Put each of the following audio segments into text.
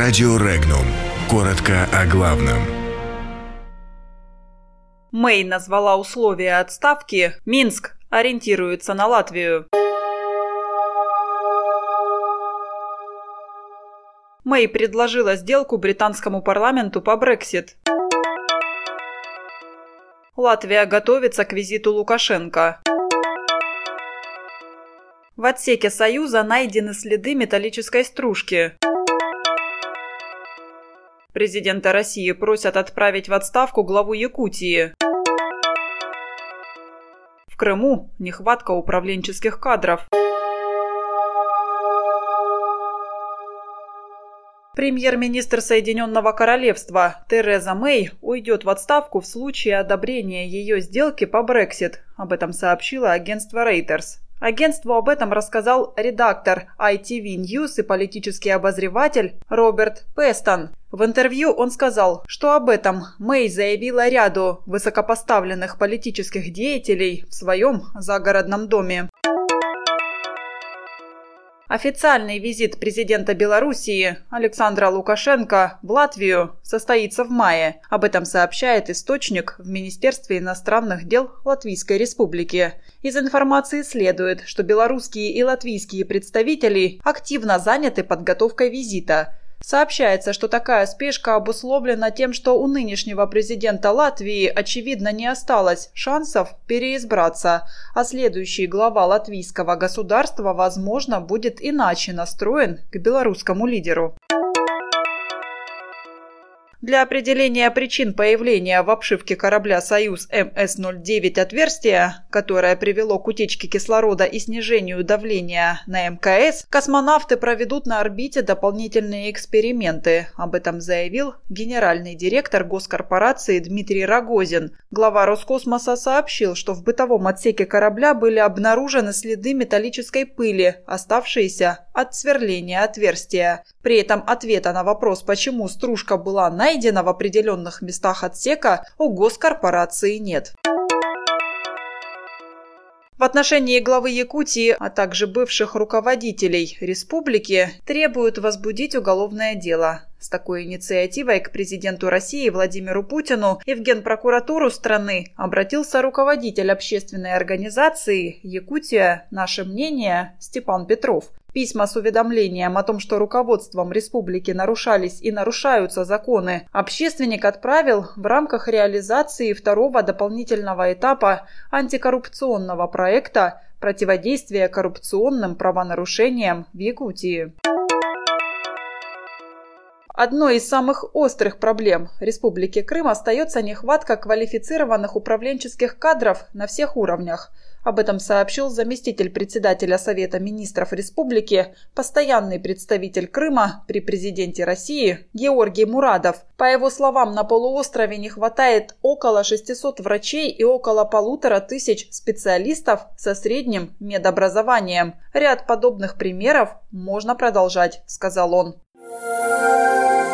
Радио Регнум. Коротко о главном. Мэй назвала условия отставки. Минск ориентируется на Латвию. Мэй предложила сделку британскому парламенту по Брексит. Латвия готовится к визиту Лукашенко. В отсеке Союза найдены следы металлической стружки. Президента России просят отправить в отставку главу Якутии. В Крыму нехватка управленческих кадров. Премьер-министр Соединенного Королевства Тереза Мэй уйдет в отставку в случае одобрения ее сделки по Брексит. Об этом сообщило агентство Reuters. Агентству об этом рассказал редактор ITV News и политический обозреватель Роберт Пестон. В интервью он сказал, что об этом Мэй заявила ряду высокопоставленных политических деятелей в своем загородном доме. Официальный визит президента Белоруссии Александра Лукашенко в Латвию состоится в мае. Об этом сообщает источник в Министерстве иностранных дел Латвийской Республики. Из информации следует, что белорусские и латвийские представители активно заняты подготовкой визита – Сообщается, что такая спешка обусловлена тем, что у нынешнего президента Латвии, очевидно, не осталось шансов переизбраться, а следующий глава латвийского государства, возможно, будет иначе настроен к белорусскому лидеру. Для определения причин появления в обшивке корабля «Союз МС-09» отверстия, которое привело к утечке кислорода и снижению давления на МКС, космонавты проведут на орбите дополнительные эксперименты. Об этом заявил генеральный директор госкорпорации Дмитрий Рогозин. Глава Роскосмоса сообщил, что в бытовом отсеке корабля были обнаружены следы металлической пыли, оставшиеся от сверления отверстия. При этом ответа на вопрос, почему стружка была найдена, найдено в определенных местах отсека, у госкорпорации нет. В отношении главы Якутии, а также бывших руководителей республики требуют возбудить уголовное дело. С такой инициативой к президенту России Владимиру Путину и в Генпрокуратуру страны обратился руководитель общественной организации «Якутия. Наше мнение» Степан Петров. Письма с уведомлением о том, что руководством республики нарушались и нарушаются законы, общественник отправил в рамках реализации второго дополнительного этапа антикоррупционного проекта противодействия коррупционным правонарушениям в Якутии. Одной из самых острых проблем Республики Крым остается нехватка квалифицированных управленческих кадров на всех уровнях. Об этом сообщил заместитель председателя Совета министров республики, постоянный представитель Крыма при президенте России Георгий Мурадов. По его словам, на полуострове не хватает около 600 врачей и около полутора тысяч специалистов со средним медобразованием. Ряд подобных примеров можно продолжать, сказал он.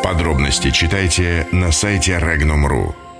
Подробности читайте на сайте Regnum.ru.